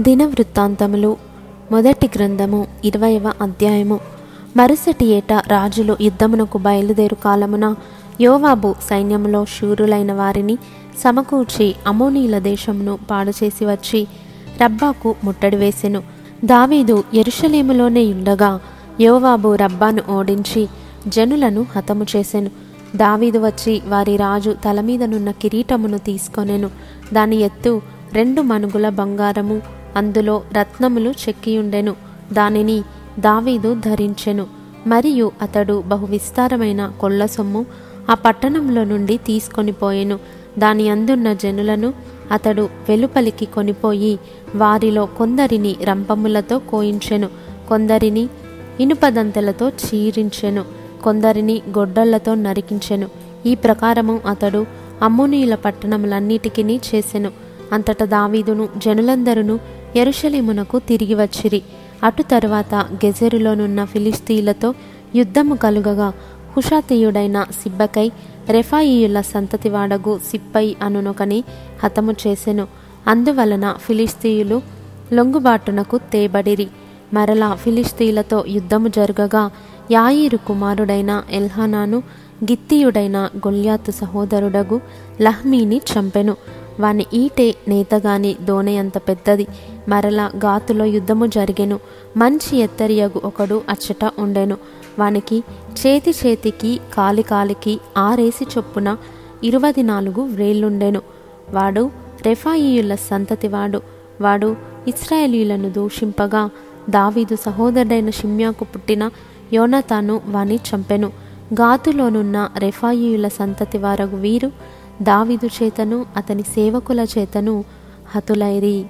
దినవృత్తాంతములు. మొదటి గ్రంథము ఇరవైవ అధ్యాయము. మరుసటి ఏట రాజులు యుద్ధమునకు బయలుదేరు కాలమున యోవాబు సైన్యములో శూరులైన వారిని సమకూర్చి అమోనీల దేశమును పాడు చేసి వచ్చి రబ్బాకు ముట్టడి వేసెను. దావీదు ఎరుషలేములోనే ఉండగా యోవాబు రబ్బాను ఓడించి జనులను హతము చేసెను. దావీదు వచ్చి వారి రాజు తల మీదనున్న కిరీటమును తీసుకొనెను. దాని ఎత్తు రెండు మనుగుల బంగారము అందులో రత్నములు చెక్కియుండెను. దానిని దావీదు ధరించెను. మరియు అతడు బహు విస్తారమైన కొల్ల సొమ్ము ఆ పట్టణంలో నుండి తీసుకొని పోయెను. దాని అందున్న జనులను అతడు వెలుపలికి కొనిపోయి వారిలో కొందరిని రంపములతో కోయించెను. కొందరిని ఇనుపదంతెలతో చీరించెను. కొందరిని గొడ్డళ్ళతో నరికించెను. ఈ ప్రకారము అతడు అమ్మోనీయుల పట్టణములన్నిటికీ చేసెను. అంతట దావీదును జనులందరూ ఎరుషలేమునకు తిరిగి వచ్చిరి. అటు తరువాత గెజెరులోనున్న ఫిలిస్తీన్లతో యుద్ధము కలుగగా. హుషాతీయుడైన సిబ్బకై రెఫాయియుల సంతతివాడగు సిప్పై అనునొకని హతము చేసెను. అందువలన ఫిలిస్తీయులు లొంగుబాటునకు తేబడిరి. మరలా ఫిలిస్తీన్లతో యుద్ధము జరగగా. యాయిరు కుమారుడైన ఎల్హానాను గిత్తీయుడైన గొల్యాతు సహోదరుడగు లహ్మీని చంపెను. వాని ఈటే నేతగాని దోనె అంత పెద్దది. మరల గాతులో యుద్ధము జరిగెను. మంచి ఎత్తరియగు ఒకడు అచ్చట ఉండెను. వానికి చేతి చేతికి కాలి కాలికి ఆరేసి చొప్పున ఇరవై నాలుగు వ్రేళ్ళుండెను వాడు రెఫాయియుల సంతతివాడు వాడు. ఇస్రాయేలీలను దూషింపగా దావీదు సహోదరుడైన షిమ్యాకు పుట్టిన యోనతాను వాని చంపెను. గాతులోనున్న రెఫాయియుల సంతతి వారగు వీరు దావిదు చేతను అతని సేవకుల చేతను హతులైరి.